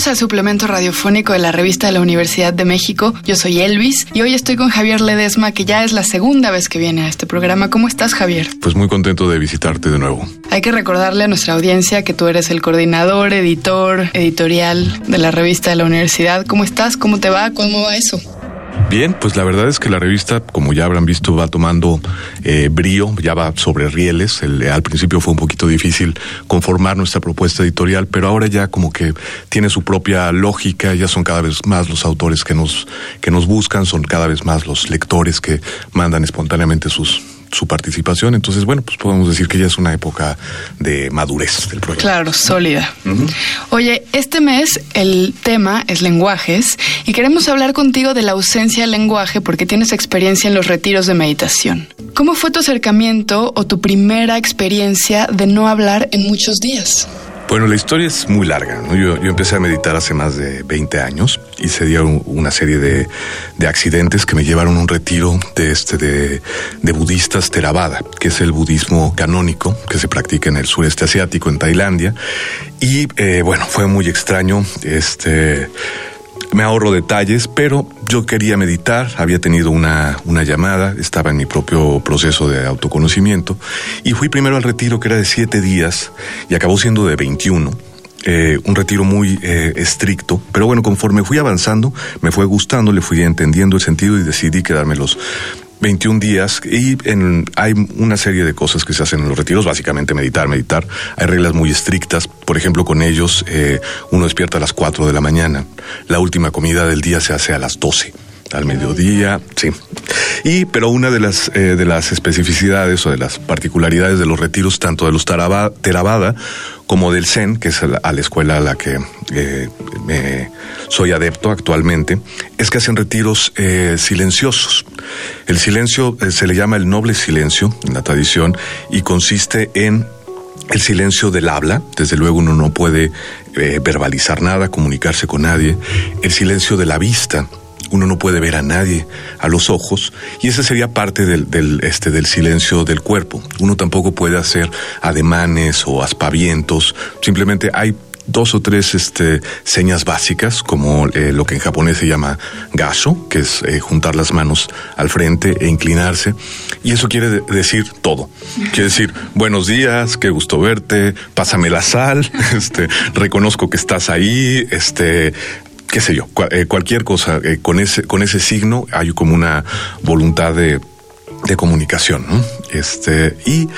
Bienvenidos al suplemento radiofónico de la revista de la Universidad de México. Yo soy Elvis y hoy estoy con Javier Ledesma, que ya es la segunda vez que viene a este programa. ¿Cómo estás, Javier? Pues muy contento de visitarte de nuevo. Hay que recordarle a nuestra audiencia que tú eres el coordinador, editor, editorial de la revista de la universidad. ¿Cómo estás? ¿Cómo te va? ¿Cómo va eso? Bien, pues la verdad es que la revista, como ya habrán visto, va tomando eh, brío, ya va sobre rieles. al principio fue un poquito difícil conformar nuestra propuesta editorial, pero ahora ya como que tiene su propia lógica, ya son cada vez más los autores que nos, que nos buscan, son cada vez más los lectores que mandan espontáneamente sus, su participación. Entonces, bueno, pues podemos decir que ya es una época de madurez del proyecto. Claro, sólida. Oye, este mes el tema es lenguajes y queremos hablar contigo de la ausencia del lenguaje porque tienes experiencia en los retiros de meditación. ¿Cómo fue tu acercamiento o tu primera experiencia de no hablar en muchos días? Bueno, la historia es muy larga. Yo, empecé a meditar hace más de 20 años y se dieron una serie de, accidentes que me llevaron a un retiro de, este, de, budistas Theravada, que es el budismo canónico que se practica en el sureste asiático, en Tailandia. Y eh, bueno, fue muy extraño. Este me ahorro detalles, pero yo quería meditar, había tenido una, una llamada, estaba en mi propio proceso de autoconocimiento y fui primero al retiro que era de siete días y acabó siendo de 21. Eh, un retiro muy eh, estricto, pero bueno, conforme fui avanzando, me fue gustando, le fui entendiendo el sentido y decidí quedarme los 21 días y en, hay una serie de cosas que se hacen en los retiros, básicamente meditar, meditar. Hay reglas muy estrictas, por ejemplo, con ellos eh, uno despierta a las 4 de la mañana, la última comida del día se hace a las 12 al mediodía, sí. Y, pero una de las, eh, de las especificidades o de las particularidades de los retiros, tanto de los Theravada como del Zen, que es a la, escuela a la que eh, me soy adepto actualmente, es que hacen retiros eh, silenciosos. El silencio se le llama el noble silencio en la tradición y consiste en el silencio del habla, desde luego uno no puede verbalizar nada, comunicarse con nadie. El silencio de la vista, uno no puede ver a nadie a los ojos y ese sería parte del, este, del silencio del cuerpo. Uno tampoco puede hacer ademanes o aspavientos, simplemente hay dos o tres este, señas básicas, como eh, lo que en japonés se llama gaso, que es eh, juntar las manos al frente e inclinarse. Y eso quiere decir todo. Quiere decir, buenos días, qué gusto verte, pásame la sal, este, reconozco que estás ahí, este, qué sé yo, eh, cualquier cosa, eh, con, ese, con ese signo hay como una voluntad de, de comunicación, ¿no? Este, y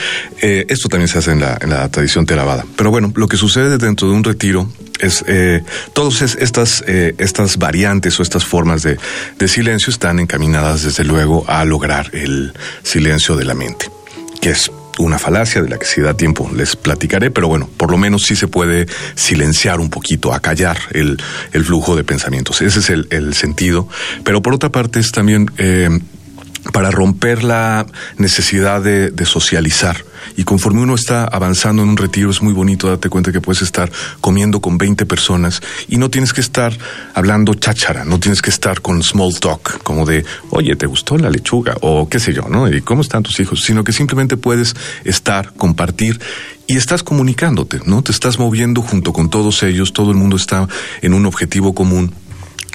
eh, esto también se hace en la, tradición teravada. Pero bueno, lo que sucede dentro de un retiro es, todas estas, estas variantes o estas formas de, de silencio están encaminadas desde luego a lograr el silencio de la mente, que es una falacia de la que si da tiempo les platicaré, pero bueno, por lo menos sí se puede silenciar un poquito, acallar el, el flujo de pensamientos. Ese es el, el, sentido. Pero por otra parte es también eh, para romper la necesidad de, socializar. Y conforme uno está avanzando en un retiro, es muy bonito darte cuenta que puedes estar comiendo con 20 personas y no tienes que estar hablando cháchara, no tienes que estar con small talk, como de, oye, ¿te gustó la lechuga? O qué sé yo, ¿no? ¿Y cómo están tus hijos? Sino que simplemente puedes estar, compartir y estás comunicándote, ¿no? Te estás moviendo junto con todos ellos, todo el mundo está en un objetivo común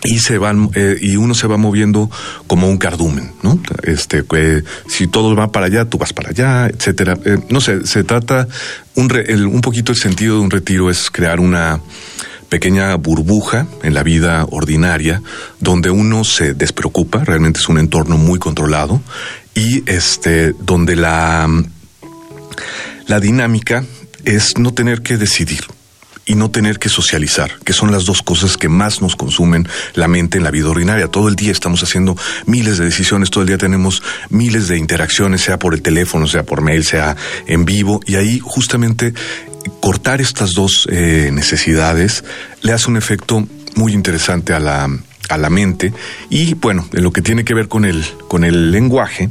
y se van eh, y uno se va moviendo como un cardumen, ¿no? Este, eh, si todo va para allá, tú vas para allá, etcétera. Eh, no sé, se trata un, un poquito el sentido de un retiro es crear una pequeña burbuja en la vida ordinaria donde uno se despreocupa, realmente es un entorno muy controlado y este donde la la dinámica es no tener que decidir y no tener que socializar, que son las dos cosas que más nos consumen la mente en la vida ordinaria. Todo el día estamos haciendo miles de decisiones, todo el día tenemos miles de interacciones, sea por el teléfono, sea por mail, sea en vivo, y ahí justamente cortar estas dos eh, necesidades le hace un efecto muy interesante a la, a la mente y bueno, en lo que tiene que ver con el, con el lenguaje,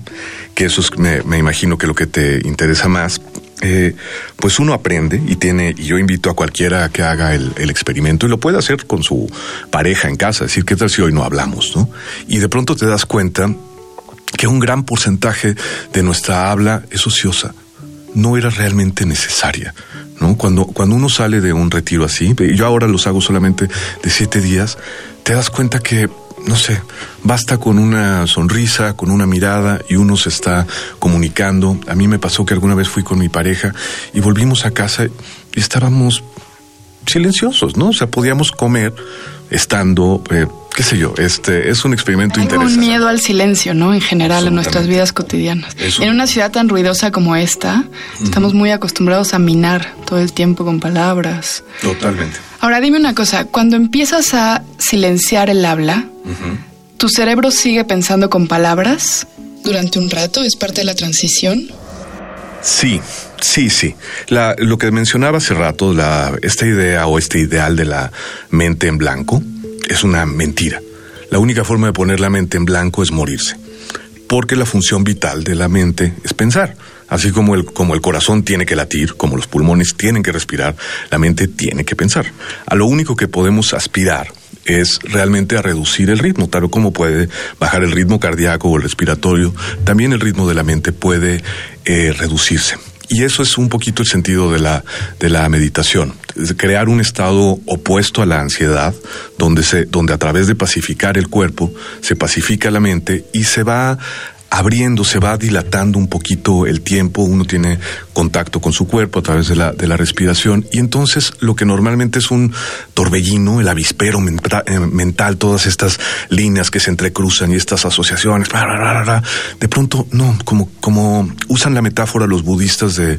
que eso es, me, me imagino que lo que te interesa más, eh, pues uno aprende y tiene, y yo invito a cualquiera que haga el, experimento y lo puede hacer con su pareja en casa, decir, ¿qué tal si hoy no hablamos? ¿no? Y de pronto te das cuenta que un gran porcentaje de nuestra habla es ociosa, no era realmente necesaria. ¿no? Cuando, cuando uno sale de un retiro así, yo ahora los hago solamente de siete días, te das cuenta que, no sé, basta con una sonrisa, con una mirada y uno se está comunicando. A mí me pasó que alguna vez fui con mi pareja y volvimos a casa y estábamos silenciosos, ¿no? O sea, podíamos comer estando, eh, qué sé yo, este es un experimento Hay interesante. un miedo al silencio, ¿no? En general, en nuestras vidas cotidianas. En una ciudad tan ruidosa como esta, estamos muy acostumbrados a minar todo el tiempo con palabras. Totalmente. Ahora dime una cosa, cuando empiezas a silenciar el habla, ¿tu cerebro sigue pensando con palabras durante un rato? ¿Es parte de la transición? Sí, sí, sí. Lo que mencionaba hace rato, esta idea o este ideal de la mente en blanco es una mentira. La única forma de poner la mente en blanco es morirse, porque la función vital de la mente es pensar. Así como el, como el corazón tiene que latir, como los pulmones tienen que respirar, la mente tiene que pensar. A lo único que podemos aspirar es realmente a reducir el ritmo, tal como puede bajar el ritmo cardíaco o el respiratorio, también el ritmo de la mente puede eh, reducirse. Y eso es un poquito el sentido de la, de la meditación, crear un estado opuesto a la ansiedad, donde, se, donde a través de pacificar el cuerpo se pacifica la mente y se va abriendo, se va dilatando un poquito el tiempo, uno tiene contacto con su cuerpo a través de la, de la respiración y entonces lo que normalmente es un torbellino, el avispero eh, mental, todas estas líneas que se entrecruzan y estas asociaciones, de pronto no, como, como usan la metáfora los budistas de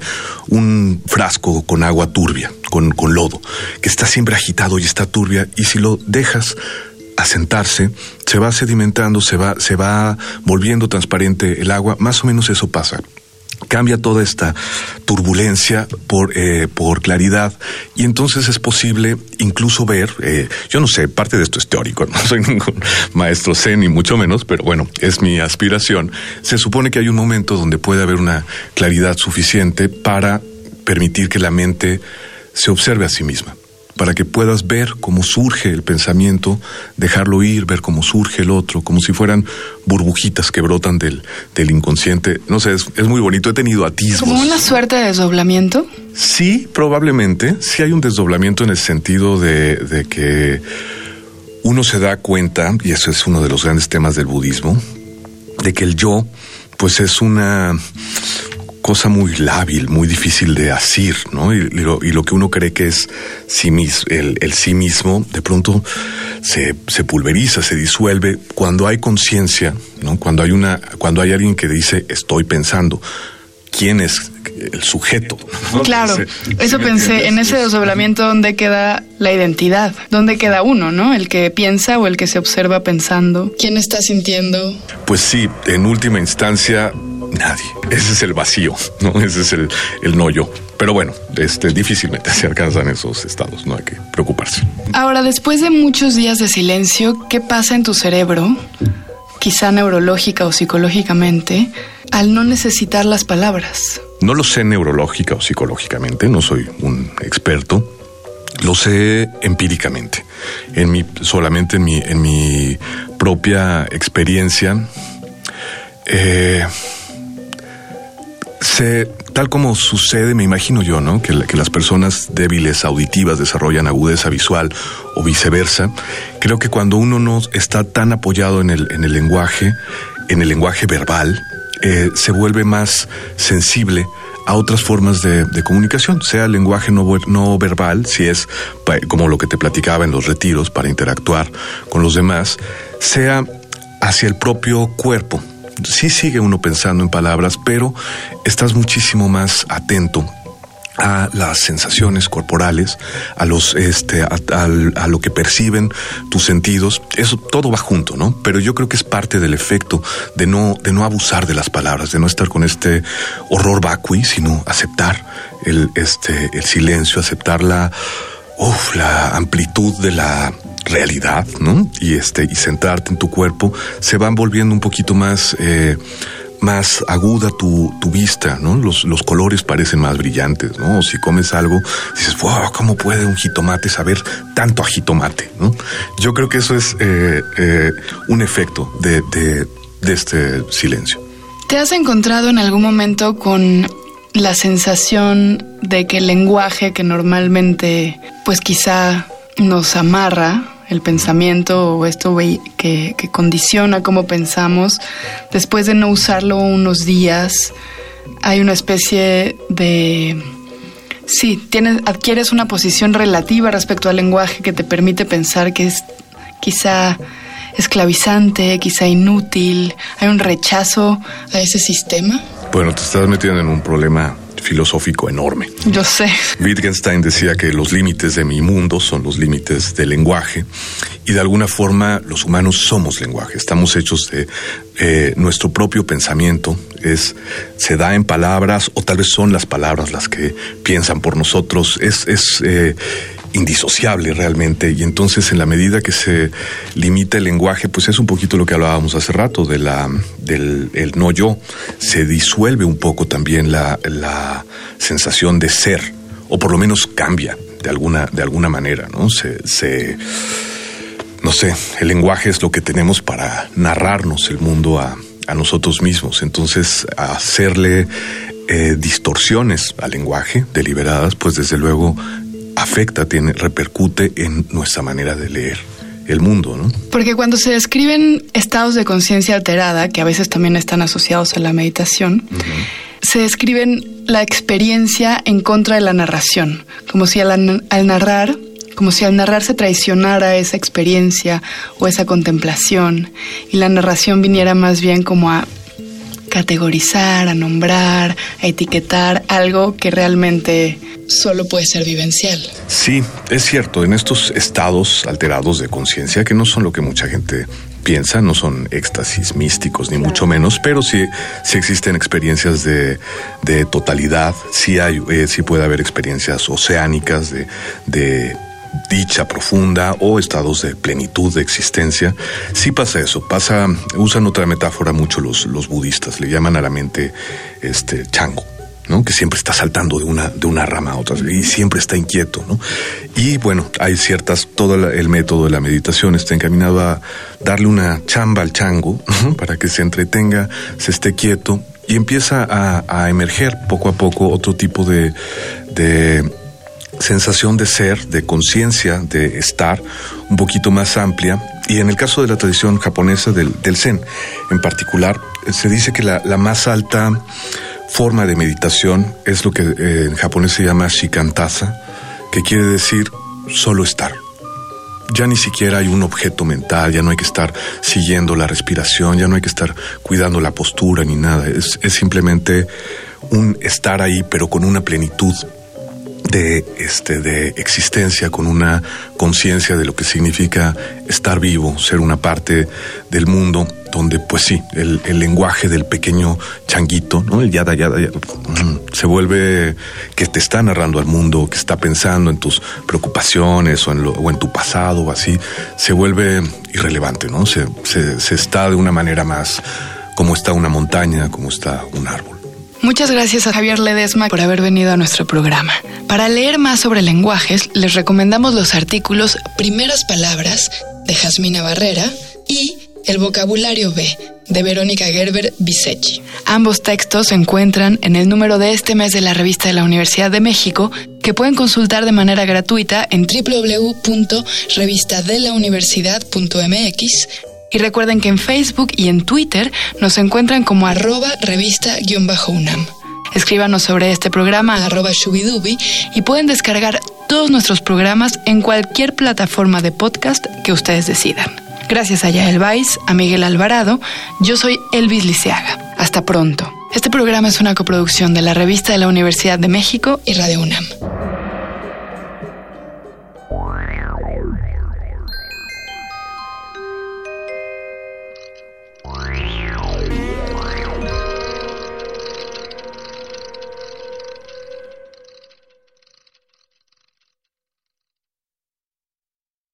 un frasco con agua turbia, con, con lodo, que está siempre agitado y está turbia y si lo dejas asentarse, se va sedimentando, se va, se va volviendo transparente el agua, más o menos eso pasa cambia toda esta turbulencia por, eh, por claridad y entonces es posible incluso ver, eh, yo no sé, parte de esto es teórico, no soy ningún maestro zen ni mucho menos, pero bueno, es mi aspiración. Se supone que hay un momento donde puede haber una claridad suficiente para permitir que la mente se observe a sí misma para que puedas ver cómo surge el pensamiento, dejarlo ir, ver cómo surge el otro, como si fueran burbujitas que brotan del, del inconsciente. No sé, es, muy bonito. He tenido atisbos. ¿Como una suerte de desdoblamiento? Sí, probablemente. Sí hay un desdoblamiento en el sentido de, de que uno se da cuenta, y eso es uno de los grandes temas del budismo, de que el yo, pues es una cosa muy lábil, muy difícil de asir, ¿no? Y, lo, que uno cree que es sí mismo, el, sí mismo, de pronto se, se pulveriza, se disuelve cuando hay conciencia, ¿no? Cuando hay una, cuando hay alguien que dice estoy pensando. ¿Quién es el sujeto? Claro, eso pensé, en ese desdoblamiento, ¿dónde queda la identidad? ¿Dónde queda uno, no? El que piensa o el que se observa pensando. ¿Quién está sintiendo? Pues sí, en última instancia, Nadie. Ese es el vacío, ¿no? Ese es el, el no yo. Pero bueno, este, difícilmente se alcanzan esos estados, no hay que preocuparse. Ahora, después de muchos días de silencio, ¿qué pasa en tu cerebro, quizá neurológica o psicológicamente, al no necesitar las palabras? No lo sé neurológica o psicológicamente, no soy un experto. Lo sé empíricamente, en mi, solamente en mi, en mi propia experiencia. Eh, tal como sucede, me imagino yo, ¿no? Que, las personas débiles auditivas desarrollan agudeza visual o viceversa. Creo que cuando uno no está tan apoyado en el, en el lenguaje, en el lenguaje verbal, eh, se vuelve más sensible a otras formas de, comunicación, sea el lenguaje no, no, verbal, si es como lo que te platicaba en los retiros para interactuar con los demás, sea hacia el propio cuerpo, sí sigue uno pensando en palabras, pero estás muchísimo más atento a las sensaciones corporales, a los este a, lo que perciben tus sentidos, eso todo va junto, ¿no? Pero yo creo que es parte del efecto de no de no abusar de las palabras, de no estar con este horror vacui, sino aceptar el este el silencio, aceptar la la amplitud de la realidad, ¿no? Y este, y centrarte en tu cuerpo, se van volviendo un poquito más, eh, más aguda tu, tu vista, ¿no? Los, los, colores parecen más brillantes, ¿no? Si comes algo, dices, wow, ¿cómo puede un jitomate saber tanto a jitomate, ¿no? Yo creo que eso es eh, eh, un efecto de, de, de este silencio. ¿Te has encontrado en algún momento con la sensación de que el lenguaje que normalmente pues quizá nos amarra el pensamiento o esto que, que condiciona cómo pensamos, después de no usarlo unos días, hay una especie de... Sí, tienes, adquieres una posición relativa respecto al lenguaje que te permite pensar que es quizá esclavizante, quizá inútil, hay un rechazo a ese sistema. Bueno, te estás metiendo en un problema filosófico enorme. Yo sé. Wittgenstein decía que los límites de mi mundo son los límites del lenguaje y de alguna forma los humanos somos lenguaje, estamos hechos de eh, nuestro propio pensamiento, es, se da en palabras o tal vez son las palabras las que piensan por nosotros, es, es eh, indisociable realmente y entonces en la medida que se limita el lenguaje pues es un poquito lo que hablábamos hace rato de la del el no yo. Se disuelve un poco también la, la sensación de ser o por lo menos cambia de alguna de alguna manera no se, se no sé el lenguaje es lo que tenemos para narrarnos el mundo a, a nosotros mismos. Entonces hacerle eh, distorsiones al lenguaje deliberadas, pues desde luego afecta, tiene, repercute en nuestra manera de leer el mundo, ¿no? Porque cuando se describen estados de conciencia alterada, que a veces también están asociados a la meditación, se describen la experiencia en contra de la narración, como si al, al narrar como si al narrar se traicionara esa experiencia o esa contemplación y la narración viniera más bien como a categorizar, a nombrar, a etiquetar algo que realmente solo puede ser vivencial. Sí, es cierto, en estos estados alterados de conciencia, que no son lo que mucha gente piensa, no son éxtasis místicos, ni mucho menos, pero sí, sí existen experiencias de, de totalidad, sí, hay, eh, sí puede haber experiencias oceánicas de, de dicha profunda o estados de plenitud de existencia. Sí pasa eso, pasa, usan otra metáfora mucho los, los budistas, le llaman a la mente este chango que siempre está saltando de una, de una rama a otra y siempre está inquieto. ¿no? Y bueno, hay ciertas, todo el método de la meditación está encaminado a darle una chamba al chango para que se entretenga, se esté quieto y empieza a, emerger poco a poco otro tipo de, de sensación de ser, de conciencia, de estar un poquito más amplia. Y en el caso de la tradición japonesa del, Zen en particular, se dice que la, más alta forma de meditación es lo que eh, en japonés se llama shikantasa, que quiere decir solo estar. Ya ni siquiera hay un objeto mental, ya no hay que estar siguiendo la respiración, ya no hay que estar cuidando la postura ni nada. Es simplemente un estar ahí, pero con una plenitud de, este, de existencia, con una conciencia de lo que significa estar vivo, ser una parte del mundo, donde pues sí, el, lenguaje del pequeño changuito, ¿no? El yada, yada, yada, mm, se vuelve que te está narrando al mundo, que está pensando en tus preocupaciones o en, o en tu pasado o así, se vuelve irrelevante, ¿no? Se, se está de una manera más como está una montaña, como está un árbol. Muchas gracias a Javier Ledesma por haber venido a nuestro programa. Para leer más sobre lenguajes, les recomendamos los artículos Primeras Palabras de Jasmina Barrera y El Vocabulario B de Verónica Gerber Bisecchi. Ambos textos se encuentran en el número de este mes de la revista de la Universidad de México, que pueden consultar de manera gratuita en www.revistadelauniversidad.mx y recuerden que en Facebook y en Twitter nos encuentran como arroba revista-unam. Escríbanos sobre este programa arroba shubidubi y pueden descargar todos nuestros programas en cualquier plataforma de podcast que ustedes decidan. Gracias a Yael Vais, a Miguel Alvarado, yo soy Elvis Liceaga. Hasta pronto. Este programa es una coproducción de la Revista de la Universidad de México y Radio UNAM.